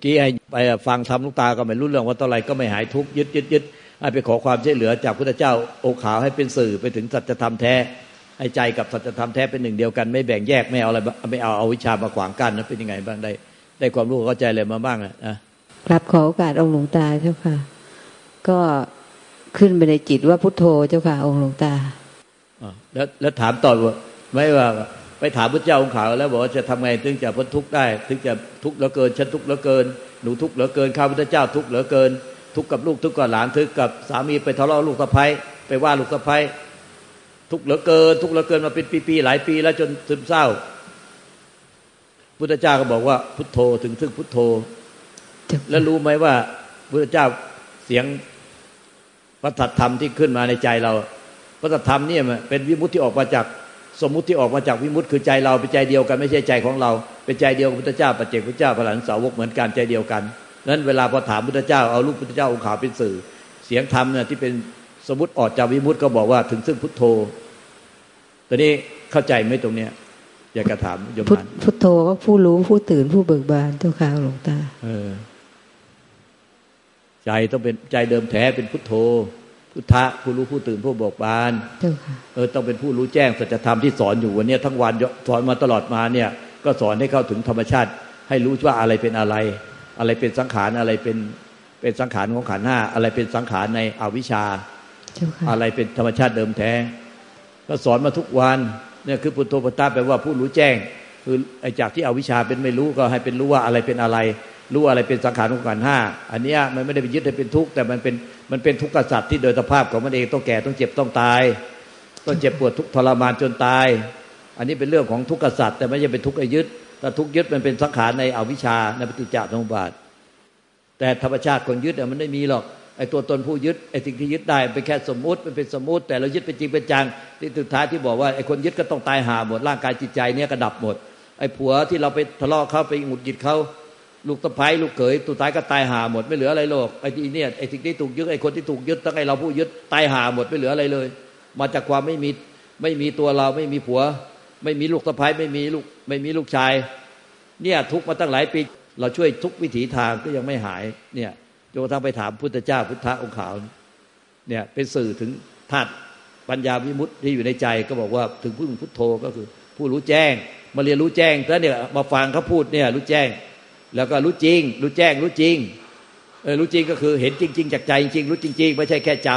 มื่อกี้ให้ไปฟังทำลูกตาก็ไม่รู้เรื่องว่าต่อไรก็ไม่หายทุกข์ยึดยึดยึดให้ไปขอความช่วยเหลือจากพระเจ้าโอขาวให้เป็นสื่อไปถึงสัจธรรมแท้ให้ใจกับสัจธรรมแท้เป็นหนึ่งเดียวกัน ไม่แบ่งแยกไม่เอาอะไรไม่เอาเอาวิชามาขวางกันนะเป็นยังไงบ้างได้ ได้ความรู้เข้าใจอะไรมาบ้างอะนะรับขอโอกาสองค์หลวงตาเจ้าค่ะ ก็ขึ้นไปในจิตว่าพุทโธเจ้าค่ะ องค์หลวงตาแล้วแล้วถามต่อว่าไม่ว่า ไปถามพระเจ้าองค์ขาวแล้วบอกว่าจะทำไงถึงจะพ้นทุกข์ได้ ถึงจะทุกข์เหลือเกินฉันทุกข์เหลือเกินหนูทุกข์เหลือเกินข้าพุทธเจ้าทุกข์เหลือเกิน ทุกข์กับลูกทุกข์กับหลานทุกข์กับสามีไปทะเลาะลูกสะพ้ยไปว่าลูกสะพ้ยทุกข์เหลือเกิน ทุกข์เหลือเกินมาเป็นปีๆหลายปี แล้วจนซึมเศร้า พุทธเจ้าก็บอกว่าพุทโธถึงซึ่งพุทโธ แล้วรู้ไหมว่าพุทธเจ้าเสียงพระธรรมที่ขึ้นมาในใจเราพระธรรมนี่เป็นวิมุตที่ออกมาจาก สมมุติที่ออกมาจากวิมุตคือใจเราเป็นใจเดียวกันไม่ใช่ใจของเรา เป็นใจเดียวกับพุทธเจ้าปัจเจกพุทธเจ้าพระหลานสาวกเหมือนกันใจเดียวกันนั้นเวลาพอถามพุทธเจ้าเอาลูกพุทธเจ้าองค์ขาวเป็นสื่อ เสียงธรรมเนี่ยที่เป็นสมมติออกจากวิมุตก็บอกว่าถึงซึ่งพุทโธตอนนี้เข้าใจไหมตรงเนี้ยอยากกระถามโยมานพุทโธก็ผู้รู้ผู้ตื่นผู้เบิกบานเจ้าค่ะหลวงตา เออ ใจต้องเป็นใจเดิมแท้เป็นพุทโธ พุทธะผู้รู้ผู้ตื่นผู้บอกบานเออต้องเป็นผู้รู้แจ้งสัจธรรมที่สอนอยู่วันนี้ทั้งวันสอนมาตลอดมาเนี่ย ก็สอนให้เข้าถึงธรรมชาติ ให้รู้ว่าอะไรเป็นอะไร อะไรเป็นสังขารอะไรเป็นเป็นสังขารของขันห้าอะไรเป็นสังขารในอวิชชา อะไรเป็นธรรมชาติเดิมแท้ ก็สอนมาทุกวันเนี่ยคือพุทโธพุทธะแปลว่าผู้รู้แจ้ง คือไอ้จากที่อวิชชาเป็นไม่รู้ก็ให้เป็นรู้ว่าอะไรเป็นอะไร รู้อะไรเป็นสังขารของขันห้าอันนี้มันไม่ได้ไปยึดให้เป็นทุกข์แต่มันเป็น มันเป็นทุกข์กษัตริย์ที่โดยสภาพของมันเองต้องแก่ต้องเจ็บต้องตาย ต้องเจ็บปวดทุกทรมานจนตาย อันนี้เป็นเรื่องของทุกข์กษัตริย์แต่ไม่ใช่เป็นทุกข์ยึดแต่ทุกข์ยึดมันเป็นสังขารในอวิชชาในปฏิจจสมุปบาท แต่ธรรมชาติคนยึดมันไม่มีหรอกไอ้ตัวตนผู้ยึดไอ้สิ่งที่ยึดได้เป็นแค่สมมุติมันเป็นสมมุติ แต่เรายึดเป็นจริงเป็นจังที่สุดท้ายที่บอกว่าไอ้คนยึดก็ต้องตายหาหมดร่างกายจิตใจเนี่ยก็ดับหมดไอ้ผัวที่เราไปทะเลาะเขาไปหงุดหงิดเขา ลูกตะไคร้ลูกเขยตัวตายก็ตายหาหมดไม่เหลืออะไรโลกไอ้ที่เนี่ยไอ้สิ่งที่ถูกยึดไอ้คนที่ถูกยึดตั้งไอ้เราผู้ยึดตายหาหมดไม่เหลืออะไรเลย มาจากความไม่มีไม่มีตัวเราไม่มีผัว ไม่มีลูกตะไคร้ไม่มีลูกไม่มีลูกชาย เนี่ยทุกมาตั้งหลายปีเราช่วยทุกวิถีทางก็ยังไม่หายเนี่ยจนกระทั่งไปถามพุทธเจ้าพุทธะองค์ขาวเนี่ยเป็นสื่อถึงธาตุปัญญาวิมุตติที่อยู่ในใจก็บอกว่าถึงพึ่งพุทโธก็คือ ผู้รู้แจ้ง มาเรียนรู้แจ้งแล้วเนี่ยมาฟังเขาพูดเนี่ยรู้แจ้ง แล้วก็รู้จริง รู้แจ้งรู้จริงเออรู้จริงก็คือเห็นจริง ๆ จากใจจริงรู้จริง ๆ ไม่ใช่แค่จ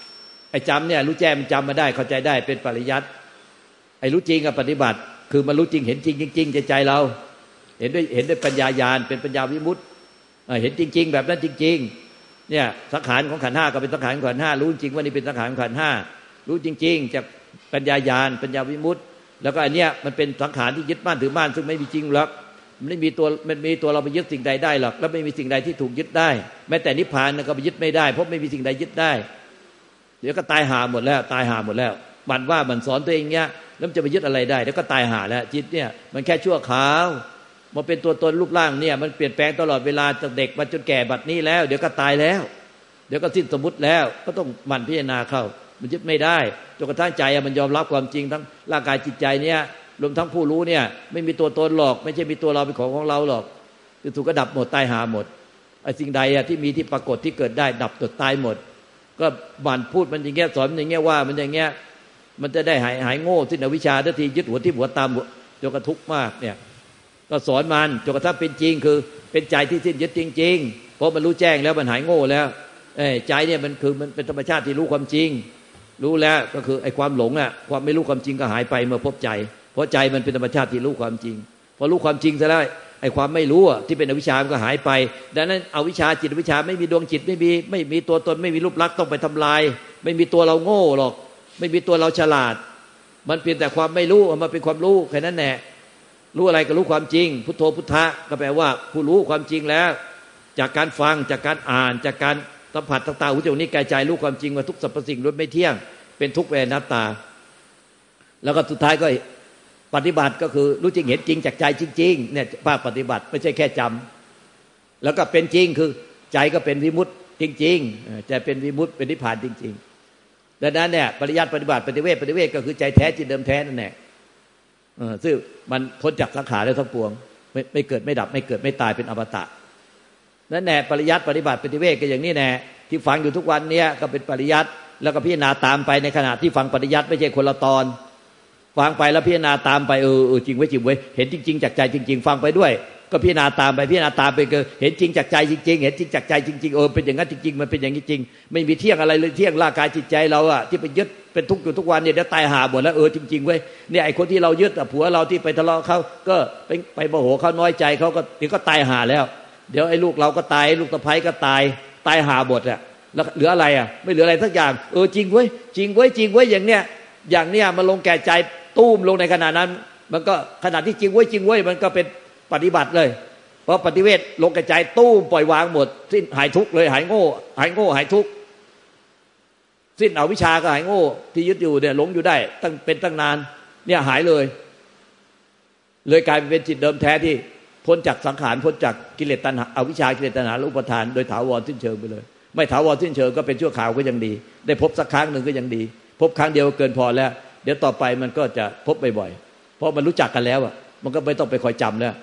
ำไอ้จำเนี่ยรู้แจ้งมันจำมาได้เข้าใจได้เป็นปริยัติไอ้รู้จริงกับปฏิบัติ คือมันรู้จริงเห็นจริงจริงใจใจเรา เห็นด้วยเห็นด้วยปัญญายาณเป็นปัญญาวิมุตต์เห็นจริง ๆ แบบนั้นจริง ๆ เนี่ยสังขารของขันห้าก็เป็นสังขารของขันห้ารู้จริงว่านี่เป็นสังขารของขันห้ารู้จริง ๆ จากปัญญายาณปัญญาวิมุตต์แล้วก็อันเนี้ยมันเป็นสังขารที่ยึดมั่นถือมั่นซึ่งไม่มีจริงหรอก มันไม่มีตัวมันมีตัวเราไปยึดสิ่งใดได้หรอกแล้วไม่มีสิ่งใดที่ถูกยึดได้ แม้แต่นิพพานก็ไปยึดไม่ได้เพราะไม่มีสิ่งใดยึดได้ เดี๋ยวก็ตายหาหมดแล้ว ตายหาหมดแล้วมันว่ามันสอนตัวเองเงี้ยแล้วจะไปยึดอะไรได้ แล้วก็ตายหาแล้วจิตเนี่ยมันแค่ชั่วคราวมาเป็นตัวตนรูปร่างเนี่ยมันเปลี่ยนแปลงตลอดเวลาจากเด็กมาจนแก่บัดนี้แล้ว เดี๋ยวก็ตายแล้ว เดี๋ยวก็สิ้นสมมติแล้ว ก็ต้องมันพิจารณาเข้า มันยึดไม่ได้จนกระทั่งใจมันยอมรับความจริงทั้งร่างกายจิตใจเนี่ย รวมทั้งผู้รู้เนี่ย ไม่มีตัวตนหรอก ไม่ใช่มีตัวเราเป็นของของเราหรอกคือถูกก็ดับหมดตายหาหมดไอ้สิ่งใดอะที่มีที่ปรากฏที่เกิดได้ ดับตดตายหมด ก็บันพูดมันอย่างเงี้ยสอนมันอย่างเงี้ยว่ามันอย่างเงี้ยมันจะได้หายหายโง่ที่นวิชาทันทียึดหัวที่หัวตามจนกระทุกข์มากเนี่ย ก็สอนมันจนกระทั่งเป็นจริงคือ เป็นใจที่สิ้นยึดจริง ๆ เพราะมันรู้แจ้งแล้วมันหายโง่แล้วใจเนี่ยมันคือมันเป็นธรรมชาติที่รู้ความจริง รู้แล้วก็คือไอ้ความหลงอะความไม่รู้ความจริงก็หายไปเมื่อพบใจ เพราะใจมันเป็นธรรมชาติที่รู้ความจริงพอรู้ความจริงซะแล้วไอ้ความไม่รู้ที่เป็นอวิชามันก็หายไป ดังนั้นอวิชาจิตวิชาไม่มีดวงจิตไม่มีไม่มีตัวตนไม่มีรูปลักษณ์ต้องไปทำลาย ไม่มีตัวเราโง่หรอก ไม่มีตัวเราฉลาด มันเพียงแต่ความไม่รู้มันเป็นความรู้แค่นั้นแหละรู้อะไรก็รู้ความจริง พุทโธพุทธะก็แปลว่า ผู้รู้ความจริงแล้ว จากการฟังจากการอ่านจากการสัมผัสต่างๆหุจจนี้กายใจรู้ความจริงว่าทุกสรรพสิ่งล้วนไม่เที่ยง เป็นทุกเวนัตตา แล้วก็สุดท้ายก็ ปฏิบัติก็คือรู้จริงเห็นจริงจากใจจริงๆเนี่ยภาคปฏิบัติไม่ใช่แค่จำแล้วก็เป็นจริงคือใจก็เป็นวิมุตติจริงๆใจเป็นวิมุตติเป็นนิพพานจริง ๆ ดังนั้นเนี่ยปริยัติปฏิบัติปฏิเวทปฏิเวทก็คือใจแท้จิตเดิมแท้นั่นแหละซึ่งมันพ้นจากสังขารแล้วทั้งปวง ไม่ไม่เกิดไม่ดับไม่เกิดไม่ตายเป็นอมตะนั่นแน่ปริยัติปฏิบัติปฏิเวทก็อย่างนี้แน่ที่ฟังอยู่ทุกวันเนี้ยก็เป็นปริยัติแล้วก็พิจารณาตามไปในขณะที่ฟังปริยัติไม่ใช่คนละตอน ฟังไปแล้วพิจารณาตามไปเออจริงไว้จริงไว้เห็นจริง ๆ จากใจจริง ๆ ฟังไปด้วย ก็พิจารณาตามไปพิจารณาตามไปก็เห็นจริงจากใจจริง ๆ เห็นจริงจากใจจริงๆเออเป็นอย่างนั้นจริงๆมันเป็นอย่างนี้จริง ไม่มีเที่ยงอะไรเลยเที่ยงร่างกายจิตใจเราอะที่ไปยึดเป็นทุกข์อยู่ทุกวันเนี่ยเดี๋ยวตายหาหมดแล้วเออจริงๆเว้ยเนี่ยไอ้คนที่เรายึดผัวเราที่ไปทะเลาะเขาก็ไปไปโมโหเขาน้อยใจเขาก็เดี๋ยวก็ตายหาแล้ว เดี๋ยวไอ้ลูกเราก็ตายลูกตะไคร้ก็ตายตายหาหมดอะแล้วเหลืออะไรอะไม่เหลืออะไรสักอย่างเออจริงเว้ยจริงเว้ยจริงเว้ยอย่างเนี้ยอย่างเนี้ยมันลงแก่ใจ ตู้มลงในขณะนั้น มันก็ขณะที่จริงเว้ยจริงเว้ยมันก็เป็นปฏิบัติเลย เพราะปฏิเวทลงกระจายตู้มปล่อยวางหมด สิ้นหายทุกเลยหายโง่ หายโง่หายทุกสิ้นเอาวิชาก็หายโง่ ที่ยึดอยู่เนี่ยหลงอยู่ได้ ตั้งเป็นตั้งนาน เนี่ยหายเลย เลยกลายเป็นจิตเดิมแท้ที่พ้นจากสังขารพ้นจากกิเลสตัณหาอาวิชากิเลสตัณหาอุปทาน โดยถาวรสิ้นเชิงไปเลย ไม่ถาวรสิ้นเชิงก็เป็นชั่วข่าวก็ยังดี ได้พบสักครั้งหนึ่งก็ยังดี พบครั้งเดียวเกินพอแล้ว เดี๋ยวต่อไปมันก็จะพบบ่อยๆ เพราะมันรู้จักกันแล้วอะ มันก็ไม่ต้องไปคอยจำแล้ว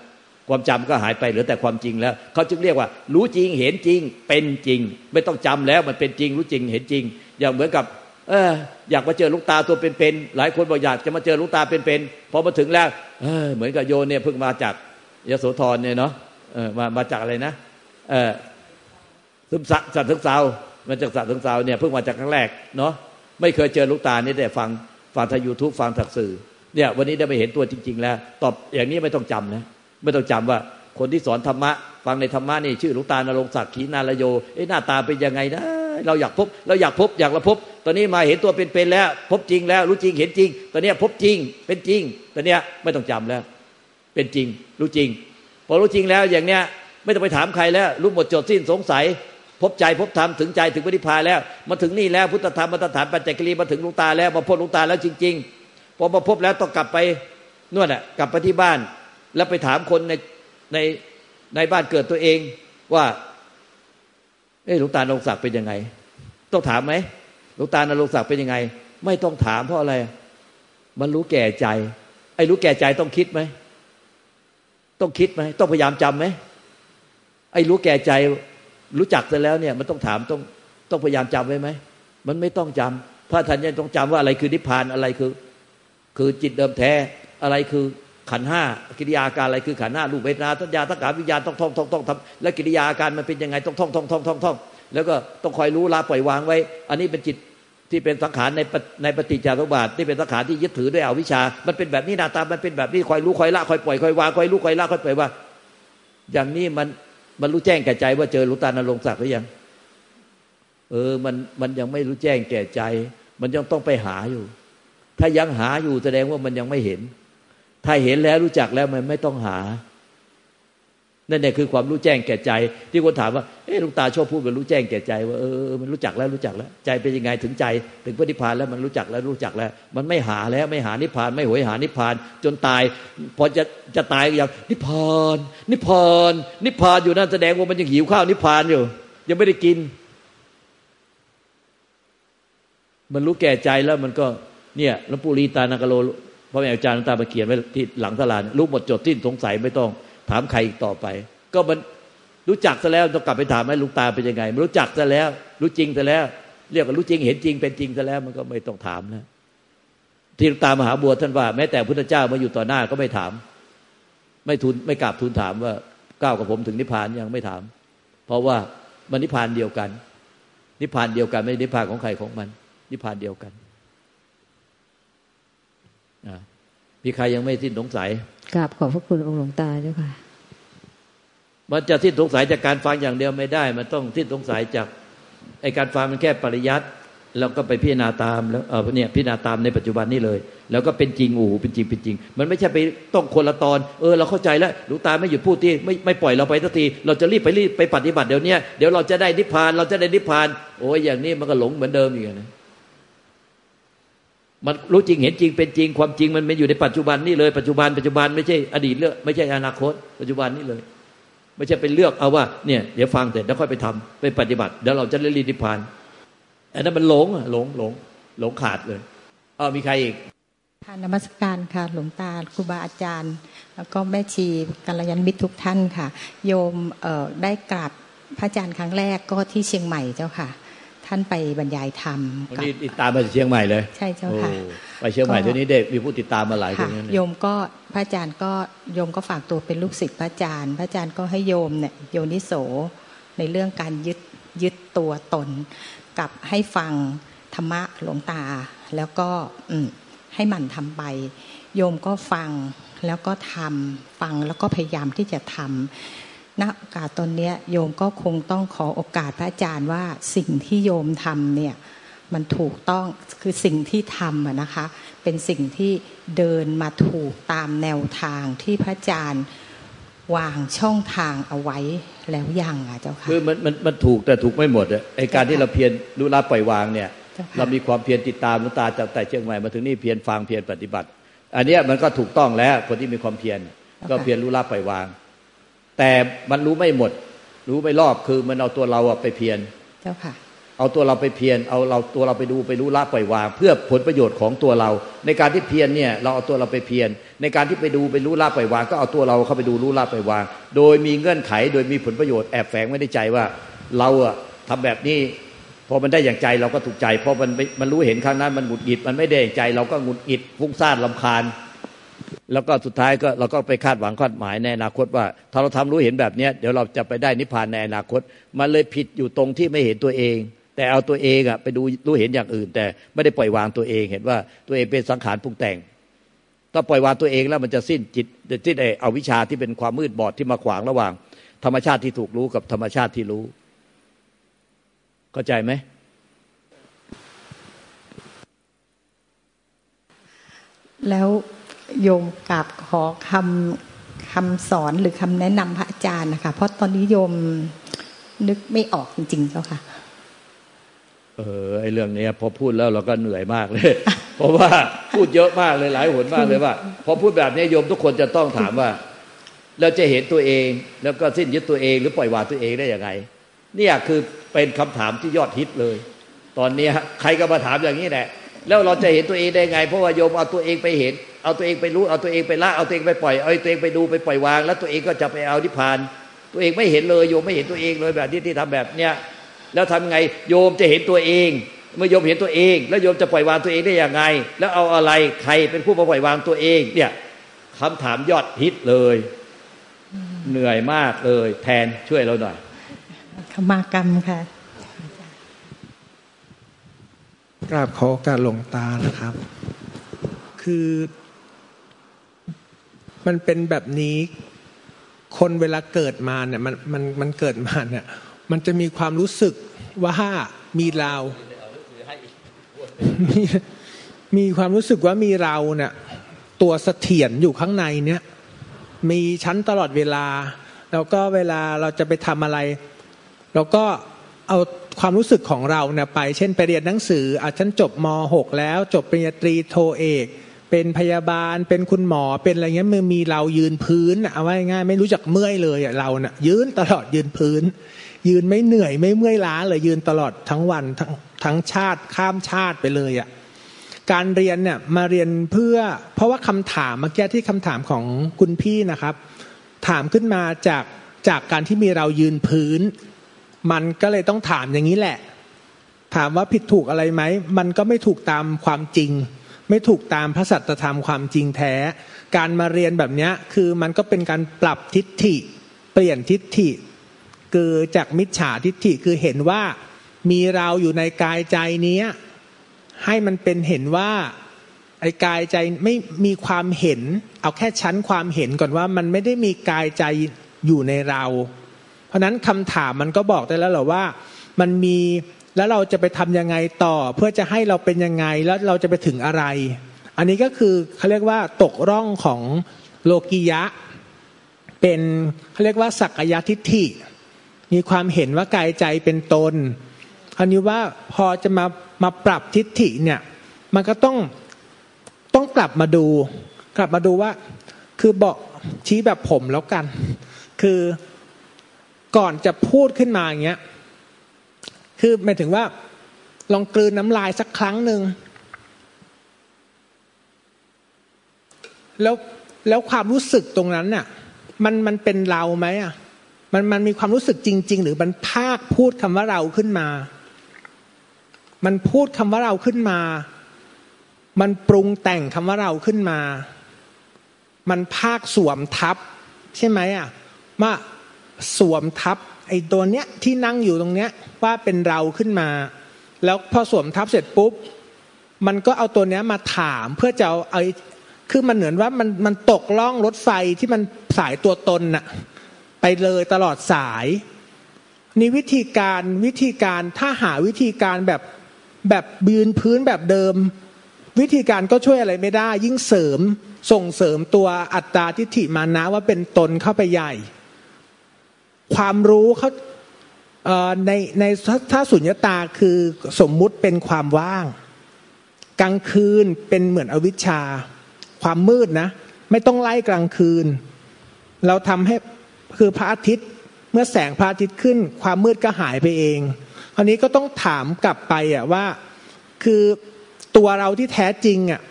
ความจำก็หายไปเหลือแต่ความจริงแล้ว เขาจึงเรียกว่า รู้จริงเห็นจริง เป็นจริง ไม่ต้องจำแล้วมันเป็นจริง รู้จริงเห็นจริง อย่างเหมือนกับเอออยากมาเจอลูกตาตัวเป็นๆ หลายคนบอกอยากจะมาเจอลูกตาเป็นๆ พอมาถึงแล้วเออเหมือนกับโยนเนี่ยเพิ่งมาจากยโสธรเนี่ยเนาะเออมามาจากอะไรนะเออซึมสัตว์ทึกเซามาจากสัตว์ทึกเซาเนี่ยเพิ่งมาจากครั้งแรกเนาะไม่เคยเจอลูกตานี่แต่ฟัง ฟังทางยูทูบฟังจากสื่อเนี่ยวันนี้ได้ไปเห็นตัวจริง ๆ แล้ว ตอบอย่างนี้ไม่ต้องจำนะไม่ต้องจำว่าคนที่สอนธรรมะ ฟังในธรรมะนี่ชื่อลูกตานรงศักดิ์ขีนาลโยเอ้หน้าตาเป็นยังไงนะเราอยากพบเราอยากพบอยากละพบ ตอนนี้มาเห็นตัวเป็นๆแล้ว พบจริงแล้วรู้จริงเห็นจริง ตอนนี้พบจริงเป็นจริง ตอนนี้ไม่ต้องจำแล้ว เป็นจริงรู้จริง พอรู้จริงแล้วอย่างเนี้ยไม่ต้องไปถามใครแล้ว รู้หมดจดสิ้นสงสัย พบใจพบธรรมถึงใจถึงปฏิพาแล้ว มาถึงนี่แล้วพุทธธรรมมาตรฐานปัจจักรีมาถึงลุงตาแล้วมาพบลุงตาแล้วจริง ๆ พอมาพบแล้วต้องกลับไปนวดอะกลับไปที่บ้าน แล้วไปถามคนในในในบ้านเกิดตัวเองว่า เออลุงตาลงศักดิ์เป็นยังไง ต้องถามไหมลุงตาลงศักดิ์เป็นยังไง ไม่ต้องถามเพราะอะไร มันรู้แก่ใจ ไอ้รู้แก่ใจต้องคิดไหมต้องคิดไหมต้องพยายามจำไหมไอ้รู้แก่ใจ รู้จักแต่แล้วเนี่ยมันต้องถามต้องต้องพยายามจำไว้ไหมมันไม่ต้องจำพระท่านยังต้องจำว่าอะไรคือนิพพานอะไรคือ คือจิตเดิมแท้อะไรคือขันห้ากิริยาการอะไรคือขันห้ารูปเวทนาสัญญาทังขาวิญญาณต้องท่องท่องท่องทำแล้วกิริยาการมันเป็นยังไงต้องท่องท่องท่องท่องท่องแล้วก็ต้องคอยรู้ละปล่อยวางไว้ อันนี้เป็นจิตที่เป็นสังขารในในปฏิจจารบาทที่เป็นสังขารที่ยึดถือด้วยอวิชชา มันเป็นแบบนี้นาตามันเป็นแบบนี้คอยรู้คอยละคอยปล่อยคอยวางคอยรู้คอยละคอยปล่อยว่าอย่างนี้มัน มันรู้แจ้งแก่ใจว่าเจอหลวงตานรงศักดิ์หรือยัง เออ มันมันยังไม่รู้แจ้งแก่ใจ มันยังต้องไปหาอยู่ ถ้ายังหาอยู่แสดงว่ามันยังไม่เห็น ถ้าเห็นแล้วรู้จักแล้วมันไม่ต้องหา นั่นแหละคือความรู้แจ้งแก่ใจ ที่คนถามว่าเออลุงตาชอบพูดกับรู้แจ้งแก่ใจ ว่าเออมันรู้จักแล้วรู้จักแล้ว ใจเป็นยังไงถึงใจ ถึงพระนิพพานแล้วมันรู้จักแล้วรู้จักแล้ว มันไม่หาแล้วไม่หานิพพานไม่หวยหานิพพาน จนตาย พอจะจะตายอย่างนิพพาน นิพพาน นิพพานอยู่นั่นแสดงว่ามันยังหิวข้าวนิพพานอยู่ ยังไม่ได้กิน มันรู้แก่ใจแล้วมันก็เนี่ยหลวงปู่ลีตานากโลพระแม่อาจารย์ตามาเขียนไว้ที่หลังตลาดรู้หมดจดที่สงสัยไม่ต้อง ถามใครอีกต่อไป ก็มันรู้จักซะแล้วต้องกลับไปถามให้ลูกตาเป็นยังไงรู้จักซะแล้ว รู้จริงซะแล้ว เรียกว่ารู้จริงเห็นจริงเป็นจริงซะแล้วมันก็ไม่ต้องถามนะที่ลูกตามหาบัวท่านว่า แม้แต่พุทธเจ้ามาอยู่ต่อหน้าก็ไม่ถาม ไม่ทูลไม่กราบทูลถามว่าก้าวกับผมถึงนิพพานยังไม่ถาม เพราะว่ามันนิพพานเดียวกัน นิพพานเดียวกัน ไม่นิพพานของใครของมัน นิพพานเดียวกันมีใครยังไม่สิ้นสงสัย กราบขอบพระคุณองค์หลวงตาเจ้าค่ะ มันจะสิ้นสงสัยจากการฟังอย่างเดียวไม่ได้ มันต้องสิ้นสงสัยจากไอการฟังมันแค่ปริยัติแล้วก็ไปพิจารณาตามแล้วเออเนี่ยพิจารณาตามในปัจจุบันนี่เลย แล้วก็เป็นจริงอู๋เป็นจริงเป็นจริง มันไม่ใช่ไปต้องคนละตอน เออเราเข้าใจแล้วหลวงตาไม่หยุดพูดที่ไม่ไม่ปล่อยเราไปสักที เราจะรีบไปรีบไปปฏิบัติเดี๋ยวนี้เดี๋ยวเราจะได้นิพพานเราจะได้นิพพาน โอ้ยอย่างนี้มันก็หลงเหมือนเดิมอีกนะ มันรู้จริงเห็นจริงเป็นจริงความจริงมันไม่อยู่ในปัจจุบันนี่เลยปัจจุบันปัจจุบันไม่ใช่อดีตเลือกไม่ใช่อนาคต ปัจจุบันนี่เลย ไม่ใช่เป็นเลือกเอาว่าเนี่ยเดี๋ยวฟังเสร็จแล้วค่อยไปทำไปปฏิบัติเดี๋ยวเราจะได้รีนิพานอันนั้นมันหลงอะหลงหลงหลงขาดเลยเออมีใครอีกค่ะนมัสการค่ะ หลวงตาครูบาอาจารย์ แล้วก็แม่ชีกัลยันมิตรทุกท่านค่ะ โยมได้กราบพระอาจารย์ครั้งแรกก็ที่เชียงใหม่เจ้าค่ะ ท่านไปบรรยายธรรมกับติดตามมาจากเชียงใหม่เลย ใช่เจ้าค่ะไปเชียงใหม่ทีนี้เด็กมีผู้ติดตามมาหลายคนโยมก็พระอาจารย์ก็โยมก็ฝากตัวเป็นลูกศิษย์พระอาจารย์ พระอาจารย์ก็ให้โยมเนี่ยโยนิโสในเรื่องการยึดยึดตัวตน กับให้ฟังธรรมะหลวงตา แล้วก็อืให้มันทำไป โยมก็ฟังแล้วก็ทำฟังแล้วก็พยายามที่จะทำ ณโอกาสตอนนี้โยมก็คงต้องขอโอกาสพระอาจารย์ว่าสิ่งที่โยมทำเนี่ยมันถูกต้องคือสิ่งที่ทำนะคะ เป็นสิ่งที่เดินมาถูกตามแนวทางที่พระอาจารย์วางช่องทางเอาไว้แล้วยังอะเจ้าค่ะคือมันมันมันถูกแต่ถูกไม่หมดอะไอการที่เราเพียรรู้ละปล่อยวางเนี่ยเรามีความเพียรติดตามนุตาจากแต่เชียงใหม่มาถึงนี่เพียรฟังเพียรปฏิบัติ อันนี้มันก็ถูกต้องแล้วคนที่มีความเพียรก็เพียรรู้ละปล่อยวาง แต่มันรู้ไม่หมด รู้ไม่รอบคือมันเอาตัวเราไปเพียรเจ้าค่ะ เอาตัวเราไปเพียรเอาเราตัวเราไปดูไปรู้ละปล่อยวาง เพื่อผลประโยชน์ของตัวเรา ในการที่เพียรเนี่ยเราเอาตัวเราไปเพียรในการที่ไปดูไปรู้ละปล่อยวาง ก็เอาตัวเราเข้าไปดูรู้ละปล่อยวาง โดยมีเงื่อนไข โดยมีผลประโยชน์แอบแฝงไว้ในใจว่า เราอะทำแบบนี้พอมันได้อย่างใจเราก็ถูกใจพอมันมันรู้เห็นครั้งนั้นมันหงุดหงิดมันไม่ได้อย่างใจ เราก็หงุดหงิดฟุ้งซ่านลำคาญ แล้วก็สุดท้ายก็เราก็ไปคาดหวังคาดหมายในอนาคตว่า ถ้าเราทำรู้เห็นแบบนี้เดี๋ยวเราจะไปได้นิพพานในอนาคต มันเลยผิดอยู่ตรงที่ไม่เห็นตัวเอง แต่เอาตัวเองอะไปดูรู้เห็นอย่างอื่น แต่ไม่ได้ปล่อยวางตัวเองเห็นว่าตัวเองเป็นสังขารปรุงแต่งถ้าปล่อยวางตัวเองแล้วมันจะสิ้นจิตจะสิ้นไอเอาวิชาที่เป็นความมืดบอดที่มาขวางระหว่าง ธรรมชาติที่ถูกรู้กับธรรมชาติที่รู้ เข้าใจไหมแล้ว โยมกับขอคำคำสอนหรือคำแนะนำพระอาจารย์นะคะ เพราะตอนนี้โยมนึกไม่ออกจริงๆเจ้าค่ะ เออไอเรื่องนี้พอพูดแล้วเราก็เหนื่อยมากเลย เพราะว่าพูดเยอะมากเลยหลายหนมากเลยว่า พอพูดแบบนี้โยมทุกคนจะต้องถามว่าเราจะเห็นตัวเองแล้วก็สิ้นยึดตัวเอง หรือปล่อยวางตัวเองได้อย่างไงนี่คือเป็นคำถามที่ยอดฮิตเลย ตอนนี้ใครก็มาถามอย่างนี้แหละแล้วเราจะเห็นตัวเองได้ไง เพราะว่าโยมเอาตัวเองไปเห็น เอาตัวเองไปรู้เอาตัวเองไปละเอาตัวเองไปปล่อยเอาตัวเองไปดูไปปล่อยวาง แล้วตัวเองก็จะไปเอานิพพาน ตัวเองไม่เห็นเลยโยมไม่เห็นตัวเองเลยแบบที่ที่ทำแบบเนี้ยแล้วทำไงโยมจะเห็นตัวเอง เมื่อโยมเห็นตัวเอง แล้วโยมจะปล่อยวางตัวเองได้อย่างไง แล้วเอาอะไรใครเป็นผู้มาปล่อยวางตัวเองเนี่ยคำถามยอดฮิตเลย เหนื่อยมากเลย แทนช่วยเราหน่อยขมากรรมค่ะกราบขอการหลงตานะครับ คือ มันเป็นแบบนี้ คนเวลาเกิดมาเนี่ยมันมันมันเกิดมาเนี่ย มันจะมีความรู้สึกว่ามีเรามีความรู้สึกว่ามีเราเนี่ยตัวเสถียรอยู่ข้างในเนี่ยมีชั้นตลอดเวลา แล้วก็เวลาเราจะไปทำอะไรเราก็เอาความรู้สึกของเราเนี่ยไป เช่นไปเรียนหนังสืออาจฉันจบม .6 แล้ว จบปริญญาตรีโทเอก เป็นพยาบาลเป็นคุณหมอเป็นอะไรเงี้ยมือมีเรายืนพื้นเอาไว้ง่ายไม่รู้จักเมื่อยเลยอะเราเน่ะยืนตลอดยืนพื้น ยืนไม่เหนื่อยไม่เมื่อยล้าเลยยืนตลอดทั้งวันทั้งทั้งชาติข้ามชาติไปเลยอะ่ะการเรียนเนี่ยมาเรียนเพื่อ เพราะว่าคำถามเมื่อกี้ที่คำถามของคุณพี่นะครับ ถามขึ้นมาจากจากการที่มีเรายืนพื้น มันก็เลยต้องถามอย่างนี้แหละ ถามว่าผิดถูกอะไรไหมมันก็ไม่ถูกตามความจริง ไม่ถูกตามพระสัจธรรมความจริงแท้ การมาเรียนแบบนี้คือมันก็เป็นการปรับทิฏฐิ เปลี่ยนทิฏฐิ คือจากมิจฉาทิฏฐิคือเห็นว่ามีเราอยู่ในกายใจนี้ให้มันเป็นเห็นว่าไอ้กายใจไม่มีความเห็น เอาแค่ชั้นความเห็นก่อนว่ามันไม่ได้มีกายใจอยู่ในเรา เพราะนั้นคำถามมันก็บอกได้แล้วหรอว่า มันมี แล้วเราจะไปทำยังไงต่อ เพื่อจะให้เราเป็นยังไงแล้วเราจะไปถึงอะไร อันนี้ก็คือเขาเรียกว่าตกร่องของโลกิยะ เป็นเขาเรียกว่าสักยทิฏฐิ มีความเห็นว่ากายใจเป็นตนคราวนี้ว่าพอจะมามาปรับทิฏฐิเนี่ยมันก็ต้องต้องกลับมาดู กลับมาดูว่า คือบอกชี้แบบผมแล้วกัน คือก่อนจะพูดขึ้นมาอย่างเงี้ย คือหมายถึงว่า ลองกลืนน้ำลายสักครั้งหนึ่งแล้วแล้วความรู้สึกตรงนั้นน่ะ มันมันเป็นเราไหมอะมันมันมีความรู้สึกจริง ๆ หรือมันภาคพูดคำว่าเราขึ้นมา มันพูดคำว่าเราขึ้นมา มันปรุงแต่งคำว่าเราขึ้นมา มันภาคสวมทับ ใช่ไหมอะว่าสวมทับ ไอ้ตัวเนี้ยที่นั่งอยู่ตรงเนี้ยว่าเป็นเราขึ้นมา แล้วพอสวมทับเสร็จปุ๊บ มันก็เอาตัวเนี้ยมาถามเพื่อจะเอาไอ้คือมันเหมือนว่ามันมันตกล่องรถไฟที่มันสายตัวตนน่ะไปเลยตลอดสาย นี่วิธีการวิธีการถ้าหาวิธีการแบบแบบบืนพื้นแบบเดิม วิธีการก็ช่วยอะไรไม่ได้ ยิ่งเสริมส่งเสริมตัวอัตตาทิฏฐิมานะว่าเป็นตนเข้าไปใหญ่ ความรู้เขาในในถ้าสุญญตาคือสมมุติเป็นความว่าง กลางคืนเป็นเหมือนอวิชชา ความมืดนะ ไม่ต้องไล่กลางคืน เราทำให้คือพระอาทิตย์เมื่อแสงพระอาทิตย์ขึ้น ความมืดก็หายไปเองคราวนี้ก็ต้องถามกลับไปอะว่าคือตัวเราที่แท้จริงอะ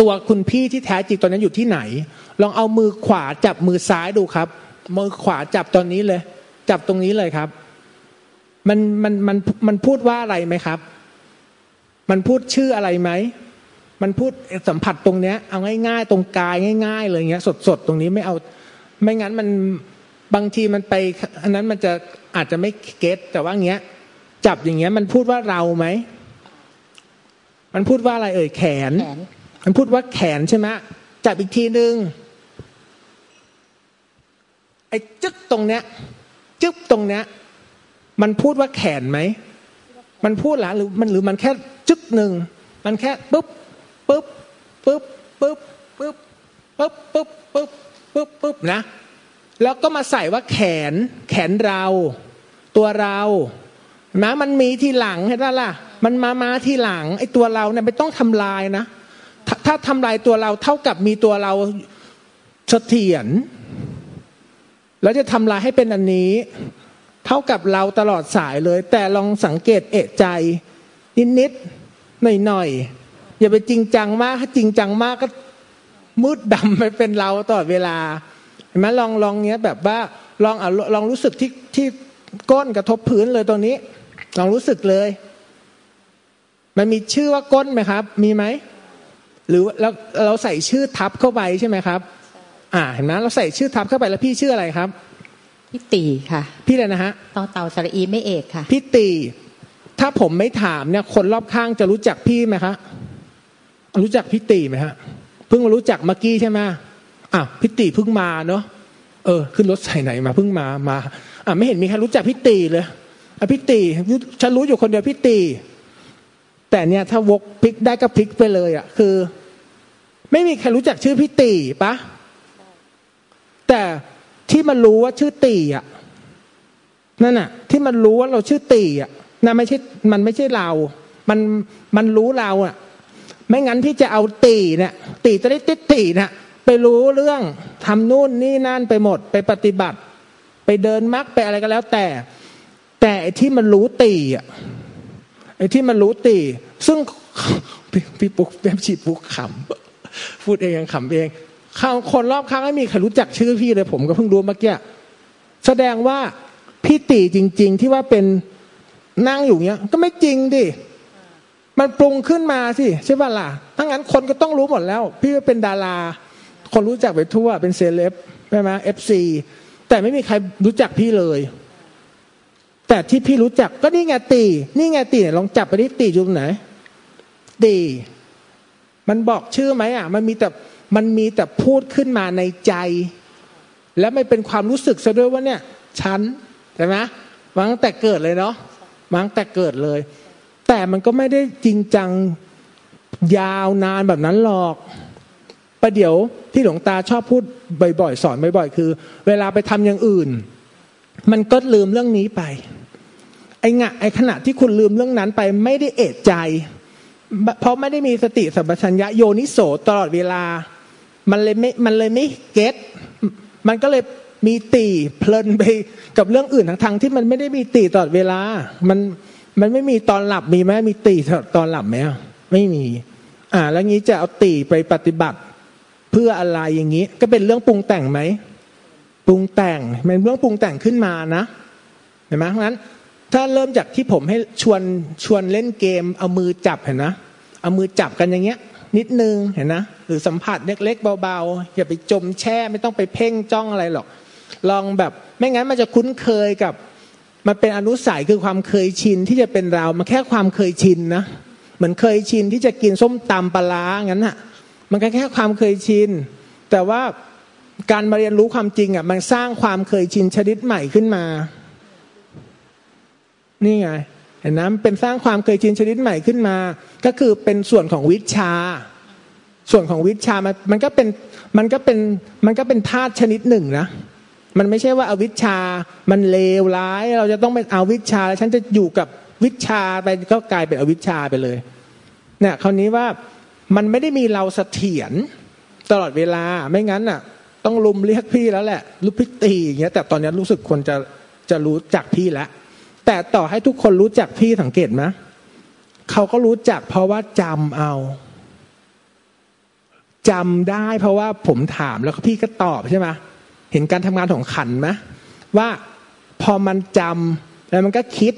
ตัวคุณพี่ที่แท้จริงตอนนั้นอยู่ที่ไหน ลองเอามือขวาจับมือซ้ายดูครับ มือขวาจับตอนนี้เลย จับตรงนี้เลยครับ มันมันมันมันพูดว่าอะไรไหมครับ มันพูดชื่ออะไรไหมมันพูดสัมผัสตรงเนี้ย เอาง่าย ๆ ตรงกายง่าย ๆ เลยเงี้ย สดๆตรงนี้ไม่เอา ไม่งั้นมันบางทีมันไป อันนั้นมันจะอาจจะไม่เก็ตแต่ว่าเงี้ย จับอย่างเงี้ย มันพูดว่าเราไหมมันพูดว่าอะไรเอ่ยแขน มันพูดว่าแขนใช่ไหมจับอีกทีนึงไอ้จึ๊กตรงเนี้ย จึ๊บตรงเนี้ย มันพูดว่าแขนไหม มันพูดหรอหรือมันหรือมันแค่จึ๊กหนึ่ง มันแค่ปุ๊บปุ๊บปุ๊บปุ๊บปุ๊บปุ๊บปุ๊บปุ๊บปุ๊บปุ๊บนะ แล้วก็มาใส่ว่าแขน แขนเรา ตัวเรานะมันมีทีหลังเห็นไหมล่ะ มันมามาทีหลังไอ้ตัวเราเนี่ยไม่ต้องทำลายนะถถ้าทำลายตัวเราเท่ากับมีตัวเราเสถียร แล้วจะทำลายให้เป็นอันนี้ เท่ากับเราตลอดสายเลย แต่ลองสังเกตเอะใจ นิดๆหน่อยๆอย่าไปจริงจังมากถ้าจริงจังมากก็มืดดำไปเป็นเราตลอดเวลาเห็นไหมลองลองเนี้ยแบบว่าลองอลองรู้สึกที่ที่ก้นกระทบพื้นเลยตรงนี้ ลองรู้สึกเลย มันมีชื่อว่าก้นไหมครับ มีไหมหรือเราเราใส่ชื่อทับเข้าไปใช่ไหมครับ อ่าเห็นไหมเราใส่ชื่อทับเข้าไปแล้วพี่ชื่ออะไรครับ พี่ตีค่ะ พี่อะไรนะฮะต่อเต่าสระอีไม่เอกค่ะ พี่ตี ถ้าผมไม่ถามเนี่ย คนรอบข้างจะรู้จักพี่ไหมคะรู้จักพี่ตีไหมฮะเพิ่งมารู้จักเมื่อกี้ใช่ไหมอะพิตีเพิ่งมาเนาะเออขึ้นรถใส่ไหนมาเพิ่งมามาอะไม่เห็นมีใครรู้จักพิตีเลยอะพิตีฉันรู้อยู่คนเดียวพิตีแต่เนี่ยถ้าวกพลิกได้ก็พลิกไปเลยอะคือ ไม่มีใครรู้จักชื่อพิตีปะ แต่ที่มันรู้ว่าชื่อตีอะนั่นอะ ที่มันรู้ว่าเราชื่อตีอะนั่นไม่ใช่มันไม่ใช่เรา มันมันรู้เราอะ ไม่งั้นพี่จะเอาตีเนี่ยตีจะได้ติดตีเนี่ยไปรู้เรื่องทำนู่นนี่นั่นไปหมด ไปปฏิบัติ ไปเดินมักไปอะไรก็แล้ว แต่ แต่ที่มันรู้ตีอะไอ้ที่มันรู้ตี ซึ่งพี่ปุ๊กแป๊บฉีดปุ๊กขำพูดเองยังขำเอง ข้าคนรอบข้างไม่มีใครรู้จักชื่อพี่เลยผมก็เพิ่งรู้เมื่อกี้แสดงว่าพี่ตีจริง ๆ ที่ว่าเป็นนั่งอยู่เนี้ย ก็ไม่จริงดิมันปรุงขึ้นมาสิใช่ป่ะล่ะถ้างั้นคนก็ต้องรู้หมดแล้ว พี่เป็นดารา คนรู้จักไปทั่ว เป็นเซเลบใช่ไหมเอฟซีแต่ไม่มีใครรู้จักพี่เลย แต่ที่พี่รู้จักก็นี่ไงตี นี่ไงตีลองจับไปที่ตีจุดไหนตีมันบอกชื่อไหมอะ มันมีแต่ มันมีแต่พูดขึ้นมาในใจ แล้วไม่เป็นความรู้สึกซะด้วยว่าเนี่ยฉันใช่ไหมมั้งแต่เกิดเลยเนาะมั้งแต่เกิดเลย แต่มันก็ไม่ได้จริงจังยาวนานแบบนั้นหรอกประเดี๋ยวที่หลวงตาชอบพูดบ่อยๆ สอนบ่อยๆ คือ เวลาไปทำอย่างอื่น มันก็ลืมเรื่องนี้ไป ไอ้งะไอ้ขณะที่คุณลืมเรื่องนั้นไปไม่ได้เอะใจ เพราะไม่ได้มีสติสัมปชัญญะโยนิโสตลอดเวลา มันเลยไม่มันเลยไม่เก็ตมันก็เลยมีตีเพลินไปกับเรื่องอื่นทั้งๆที่มันไม่ได้มีตีตลอดเวลา มันมันไม่มีตอนหลับมีไหมมีตีตอนหลับไหมไม่มี อ่า แล้วงี้จะเอาตีไปปฏิบัติ เพื่ออะไรอย่างนี้ ก็เป็นเรื่องปรุงแต่งไหมปรุงแต่งมันเรื่องปรุงแต่งขึ้นมานะเห็นไหมเพราะงั้นถ้าเริ่มจากที่ผมให้ชวนชวนเล่นเกม เอามือจับเห็นนะเอามือจับกันอย่างเงี้ย นิดนึงเห็นนะ หรือสัมผัสเล็กๆเบาๆ อย่าไปจมแช่ไม่ต้องไปเพ่งจ้องอะไรหรอก ลองแบบไม่งั้นมันจะคุ้นเคยกับมันเป็นอนุสัยคือความเคยชินที่จะเป็นเรามันแค่ความเคยชินนะเหมือนเคยชินที่จะกินส้มตำปลางั้นอะมันก็แค่ความเคยชิน แต่ว่าการมาเรียนรู้ความจริงอะมันสร้างความเคยชินชนิดใหม่ขึ้นมา นี่ไงเห็นนะเป็นสร้างความเคยชินชนิดใหม่ขึ้นมา ก็คือเป็นส่วนของวิชา ส่วนของวิชามันมันก็เป็นมันก็เป็นมันก็เป็นธาตุชนิดหนึ่งนะมันไม่ใช่ว่าอาวิชามันเลวร้าย เราจะต้องเป็นอาวิชาแล้วฉันจะอยู่กับวิชาไปก็กลายเป็นอวิชาไปเลยเนี่ยคราวนี้ว่ามันไม่ได้มีเราเสถียรตลอดเวลาไม่งั้นอะ ต้องลุมเรียกพี่แล้วแหละรูปพี่ตีอย่างเงี้ยแต่ตอนนี้รู้สึกคนจะจะรู้จักพี่แล้วแต่ต่อให้ทุกคนรู้จักพี่สังเกตไหมเขาก็รู้จักเพราะว่าจำเอา จำได้เพราะว่าผมถามแล้วพี่ก็ตอบใช่ไหมเห็นการทำงานของขันไหมว่าพอมันจำแล้วมันก็คิด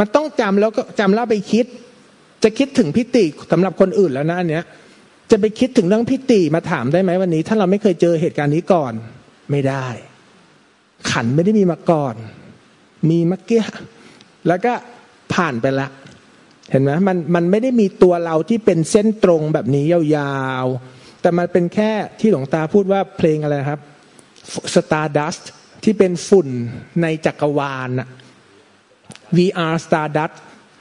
มันต้องจำแล้วก็จำแล้วไปคิด จะคิดถึงพิติสำหรับคนอื่นแล้วนะอันเนี้ย จะไปคิดถึงเรื่องพิติมาถามได้ไหมวันนี้ ถ้าเราไม่เคยเจอเหตุการณ์นี้ก่อน ไม่ได้ ขันไม่ได้มีมาก่อน มีเมื่อกี้แล้วก็ผ่านไปละเห็นไหมมันมันไม่ได้มีตัวเราที่เป็นเส้นตรงแบบนี้ยาวๆ แต่มันเป็นแค่ที่หลวงตาพูดว่าเพลงอะไรครับ Stardust ที่เป็นฝุ่นในจักรวาลน่ะ VR Stardust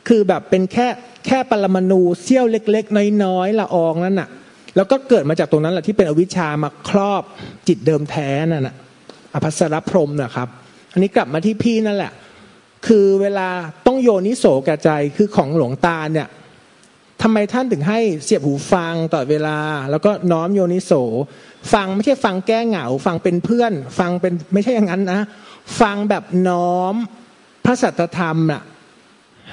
คือแบบเป็นแค่แค่ปรมาณูเสี้ยวเล็ก ๆ น้อยๆละอองนั่นน่ะ แล้วก็เกิดมาจากตรงนั้นแหละที่เป็นอวิชชามาครอบจิตเดิมแท้นั่นน่ะอภัสรพรมนะครับ อันนี้กลับมาที่พี่นั่นแหละ คือเวลาต้องโยนิโสกระใจคือของหลวงตาเนี่ย ทำไมท่านถึงให้เสียบหูฟังต่อเวลา แล้วก็น้อมโยนิโส ฟังไม่ใช่ฟังแก้เหงา ฟังเป็นเพื่อน ฟังเป็นไม่ใช่อย่างนั้นนะ ฟังแบบน้อมพระสัตธรรมน่ะ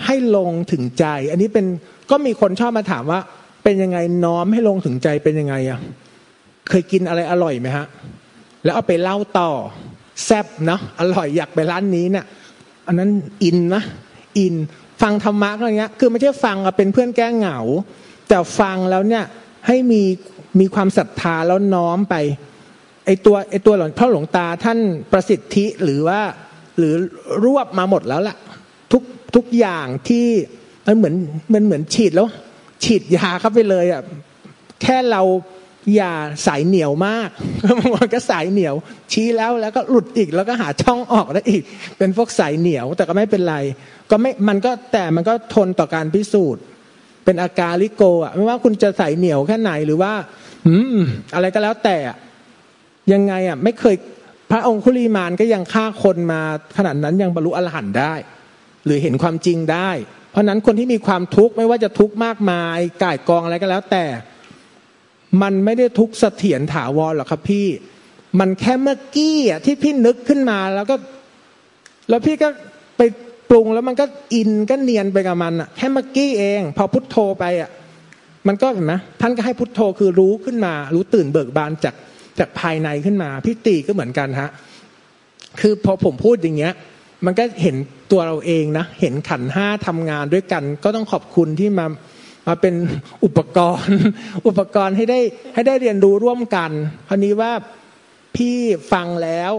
ให้ลงถึงใจ อันนี้เป็นก็มีคนชอบมาถามว่า เป็นยังไงน้อมให้ลงถึงใจเป็นยังไงอะเคยกินอะไรอร่อยไหมฮะ แล้วเอาไปเล่าต่อ แซบเนาะอร่อยอยากไปร้านนี้เนี่ยอันนั้นอินนะอิน ฟังธรรมะอะไรเงี้ย คือไม่ใช่ฟังเป็นเพื่อนแก้เหงา แต่ฟังแล้วเนี่ยให้มีมีความศรัทธาแล้วน้อมไปไอตัวไอตัวหลวงพ่อหลวงตาท่านประสิทธิหรือว่าหรือรวบมาหมดแล้วล่ะ ทุกทุกอย่างที่มันเหมือนมันเหมือนฉีดแล้ว ฉีดยาเข้าไปเลยอะแค่เราอย่าสายเหนียวมากมันก็สายเหนียว ชี้แล้วแล้วก็หลุดอีกแล้วก็หาช่องออกได้อีก เป็นพวกสายเหนียวแต่ก็ไม่เป็นไร ก็ไม่มันก็แต่มันก็ทนต่อการพิสูจน์ เป็นอาการลิโกอะไม่ว่าคุณจะใส่เหนียวแค่ไหนหรือว่า อืม อะไรก็แล้วแต่ยังไงอะ ไม่เคยพระองคุลีมานก็ยังฆ่าคนมาขนาดนั้นยังบรรลุอรหันต์ได้ หรือเห็นความจริงได้ เพราะนั้นคนที่มีความทุกข์ไม่ว่าจะทุกข์มากมายก่ายกองอะไรก็แล้ว แต่ มันไม่ได้ทุกข์เสถียรถาวรหรอกครับพี่ มันแค่เมื่อกี้อะที่พี่นึกขึ้นมาแล้วก็ แล้วพี่ก็ไป ปรุงแล้วมันก็อินก็เนียนไปกับมันอะแค่เมื่อกี้เอง พอพุทโธไปอะมันก็เห็นไหมท่านก็ให้พุทโธคือรู้ขึ้นมา รู้ตื่นเบิกบานจากจากภายในขึ้นมาพิตีก็เหมือนกันฮะคือพอผมพูดอย่างเงี้ย มันก็เห็นตัวเราเองนะ เห็นขันห้าทำงานด้วยกัน ก็ต้องขอบคุณที่มามาเป็นอุปกรณ์ อุปกรณ์ให้ได้ให้ได้เรียนรู้ร่วมกันคราวนี้ว่าพี่ฟังแล้ว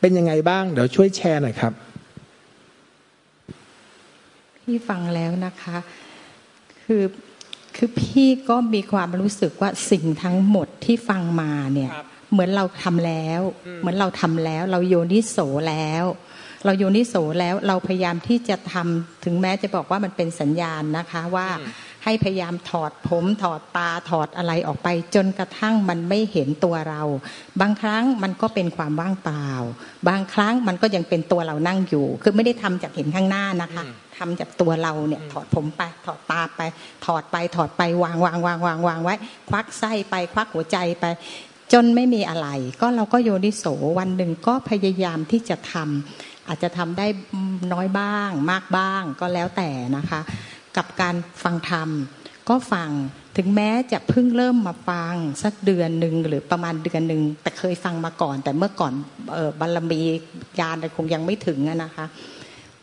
เป็นยังไงบ้าง เดี๋ยวช่วยแชร์หน่อยครับ พี่ฟังแล้วนะคะ คือคือพี่ก็มีความรู้สึกว่าสิ่งทั้งหมดที่ฟังมาเนี่ย เหมือนเราทำแล้ว เหมือนเราทำแล้ว เราโยนิโสแล้ว เราโยนิโสแล้วเราพยายามที่จะทำถึงแม้จะบอกว่ามันเป็นสัญญาณนะคะว่า ให้พยายามถอดผมถอดตาถอดอะไรออกไป จนกระทั่งมันไม่เห็นตัวเรา บางครั้งมันก็เป็นความว่างเปล่า บางครั้งมันก็ยังเป็นตัวเรานั่งอยู่ คือไม่ได้ทำจากเห็นข้างหน้านะคะทำจากตัวเราเนี่ยถอดผมไปถอดตาไป ถอดไปถอดไปวางวางวางวางวางไว้ ควักไส้ไปควักหัวใจไปจนไม่มีอะไร ก็เราก็โยนิโสวันหนึ่งก็พยายามที่จะทำอาจจะทำได้น้อยบ้าง มากบ้างก็แล้วแต่นะคะ กับการฟังธรรม ก็ฟังถึงแม้จะเพิ่งเริ่มมาฟังสักเดือนหนึ่งหรือประมาณเดือนหนึ่งแต่เคยฟังมาก่อน แต่เมื่อก่อนออบารมีญาณคงยังไม่ถึงนะคะ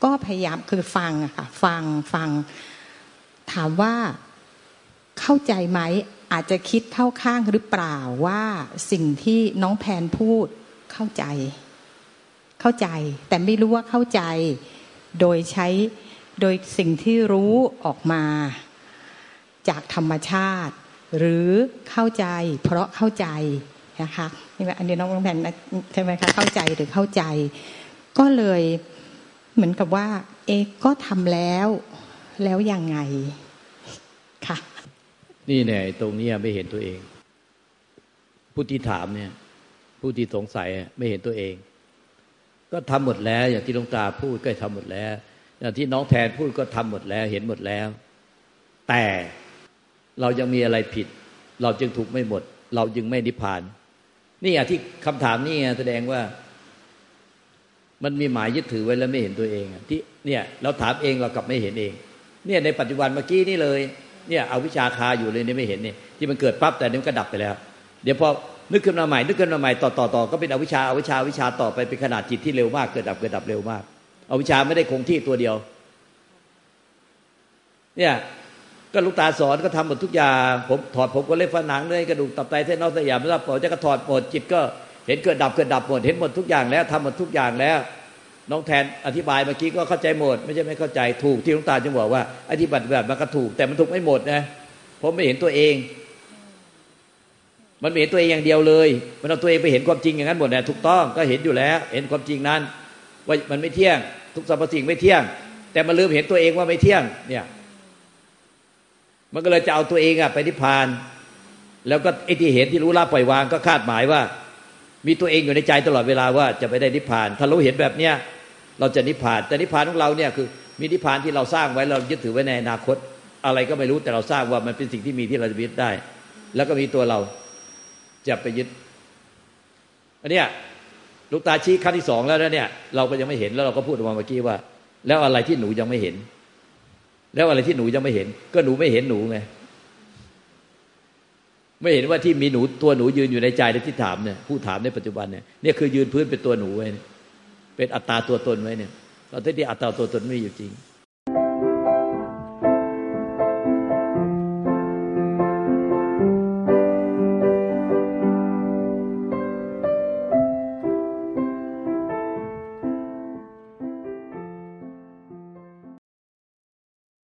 ก็พยายามคือฟังค่ะฟังฟังถามว่าเข้าใจไหมอาจจะคิดเข้าข้างหรือเปล่าว่าสิ่งที่น้องแพนพูดเข้าใจ เข้าใจ แต่ไม่รู้ว่าเข้าใจ โดยใช้ โดยสิ่งที่รู้ออกมาจากธรรมชาติ หรือเข้าใจ เพราะเข้าใจนะคะนี่อันนี้น้องน้องแพนใช่ไหมคะเข้าใจหรือเข้าใจ ก็เลยเหมือนกับว่า เอก็ทำแล้วแล้วยังไงค่ะนี่เนี่ยตรงนี้ไม่เห็นตัวเอง ผู้ที่ถามเนี่ย ผู้ที่สงสัยไม่เห็นตัวเอง ก็ทำหมดแล้ว อย่างที่หลวงตาพูดก็ทำหมดแล้ว อย่างที่น้องแทนพูดก็ทำหมดแล้วเห็นหมดแล้ว แต่เรายังมีอะไรผิด เราจึงถูกไม่หมด เราจึงไม่นิพพาน นี่อะที่คำถามนี่แสดงว่า มันมีหมายยึดถือไว้แล้วไม่เห็นตัวเองที่เนี่ยเราถามเองเรากลับไม่เห็นเอง เนี่ยในปัจจุบันเมื่อกี้นี่เลย เนี่ยเอาวิชาคาอยู่เลยเนี่ยไม่เห็นเนี่ยที่มันเกิดปั๊บแต่เนี่มันก็ดับไปแล้ว เดี๋ยวพอนึกขึ้นมาใหม่นึกขึ้นมาใหม่ต่อต่อต่อก็เป็นอวิชาอวิชาวิชาต่อไปเป็นขนาดจิตที่เร็วมากเกิดดับเกิดดับเร็วมาก อวิชาไม่ได้คงที่ตัวเดียว เนี่ยก็ลูกตาสอนก็ทำหมดทุกอย่างผมถอดผมก็เล็บฝันหนังเลยกระดูกตับไตเส้นนอกสยามแล้วพอจะก็ถอดหมดจิตก็เห็นเกิดดับเกิดดับหมดเห็นหมดทุกอย่างแล้วทำหมดทุกอย่างแล้ว น้องแทนอธิบายเมื่อกี้ก็เข้าใจหมด ไม่ใช่ไม่เข้าใจถูกที่ลุงตาจะบอกว่าอธิบัติแบบมันก็ถูก แต่มันถูกไม่หมดนะผมไม่เห็นตัวเอง มันไม่เห็นตัวเองอย่างเดียวเลย มันเอาตัวเองไปเห็นความจริงอย่างนั้นหมดนะถูกต้องก็เห็นอยู่แล้ว เห็นความจริงนั้นว่ามันไม่เที่ยง ทุกสรรพสิ่งไม่เที่ยง แต่มันลืมเห็นตัวเองว่าไม่เที่ยง เนี่ย มันก็เลยจะเอาตัวเองอะไปนิพพาน แล้วก็ไอ้ที่เห็นที่รู้ละปล่อยวางก็คาดหมายว่า มีตัวเองอยู่ในใจตลอดเวลาว่าจะไปได้นิพพาน ถ้าเราเห็นแบบเนี้ยเราจะนิพพาน แต่นิพพานของเราเนี่ยคือ มีนิพพานที่เราสร้างไว้เรายึดถือไว้ในอนาคต อะไรก็ไม่รู้แต่เราสร้างว่ามันเป็นสิ่งที่มีที่เราจะยึดได้ แล้วก็มีตัวเราจะไปยึดอันเนี้ย ลูกตาชี้ขั้นที่สองแล้วนะเนี่ย เราก็ยังไม่เห็นแล้วเราก็พูดออกมาเมื่อกี้ว่า แล้วอะไรที่หนูยังไม่เห็น แล้วอะไรที่หนูยังไม่เห็น ก็หนูไม่เห็นหนูไงไม่เห็นว่าที่มีหนูตัวหนูยืนอยู่ในใจที่ถามเนี่ยผู้ถามในปัจจุบันเนี่ยเนี่ยคือยืนพื้นเป็นตัวหนูไว้ เป็นอัตตาตัวตนไว้เนี่ยเราที่อัตตาตัวตนไม่อยู่จริง